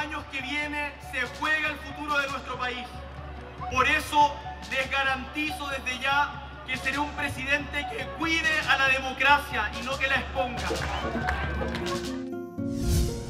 años que viene se juega el futuro de nuestro país. Por eso les garantizo desde ya que seré un presidente que cuide a la democracia y no que la exponga.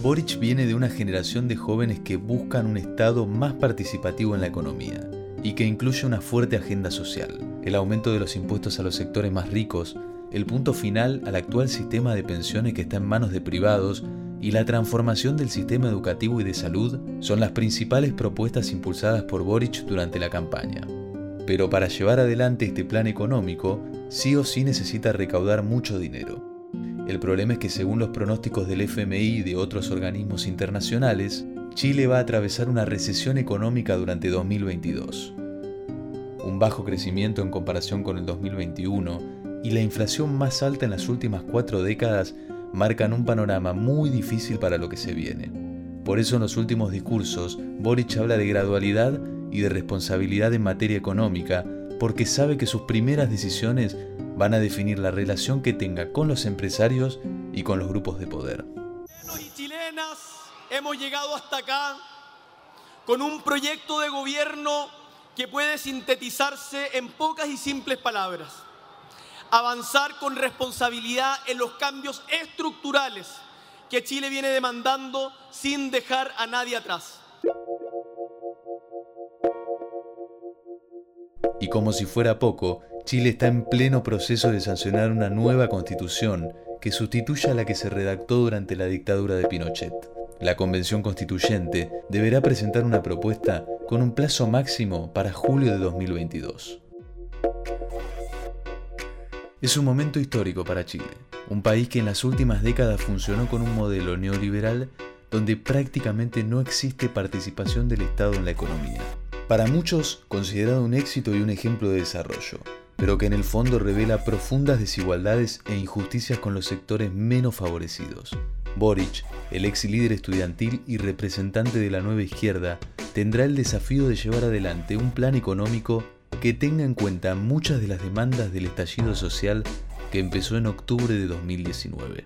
Boric viene de una generación de jóvenes que buscan un Estado más participativo en la economía y que incluye una fuerte agenda social, el aumento de los impuestos a los sectores más ricos, el punto final al actual sistema de pensiones que está en manos de privados y la transformación del sistema educativo y de salud son las principales propuestas impulsadas por Boric durante la campaña. Pero para llevar adelante este plan económico, sí o sí necesita recaudar mucho dinero. El problema es que según los pronósticos del FMI y de otros organismos internacionales, Chile va a atravesar una recesión económica durante 2022. Un bajo crecimiento en comparación con el 2021 y la inflación más alta en las últimas cuatro décadas marcan un panorama muy difícil para lo que se viene. Por eso en los últimos discursos, Boric habla de gradualidad y de responsabilidad en materia económica, porque sabe que sus primeras decisiones van a definir la relación que tenga con los empresarios y con los grupos de poder. y chilenas hemos llegado hasta acá con un proyecto de gobierno que puede sintetizarse en pocas y simples palabras avanzar con responsabilidad en los cambios estructurales que Chile viene demandando sin dejar a nadie atrás. Y como si fuera poco, Chile está en pleno proceso de sancionar una nueva constitución que sustituya a la que se redactó durante la dictadura de Pinochet. La Convención Constituyente deberá presentar una propuesta con un plazo máximo para julio de 2022. Es un momento histórico para Chile, un país que en las últimas décadas funcionó con un modelo neoliberal donde prácticamente no existe participación del Estado en la economía. Para muchos, considerado un éxito y un ejemplo de desarrollo, pero que en el fondo revela profundas desigualdades e injusticias con los sectores menos favorecidos. Boric, el ex líder estudiantil y representante de la nueva izquierda, tendrá el desafío de llevar adelante un plan económico que tenga en cuenta muchas de las demandas del estallido social que empezó en octubre de 2019.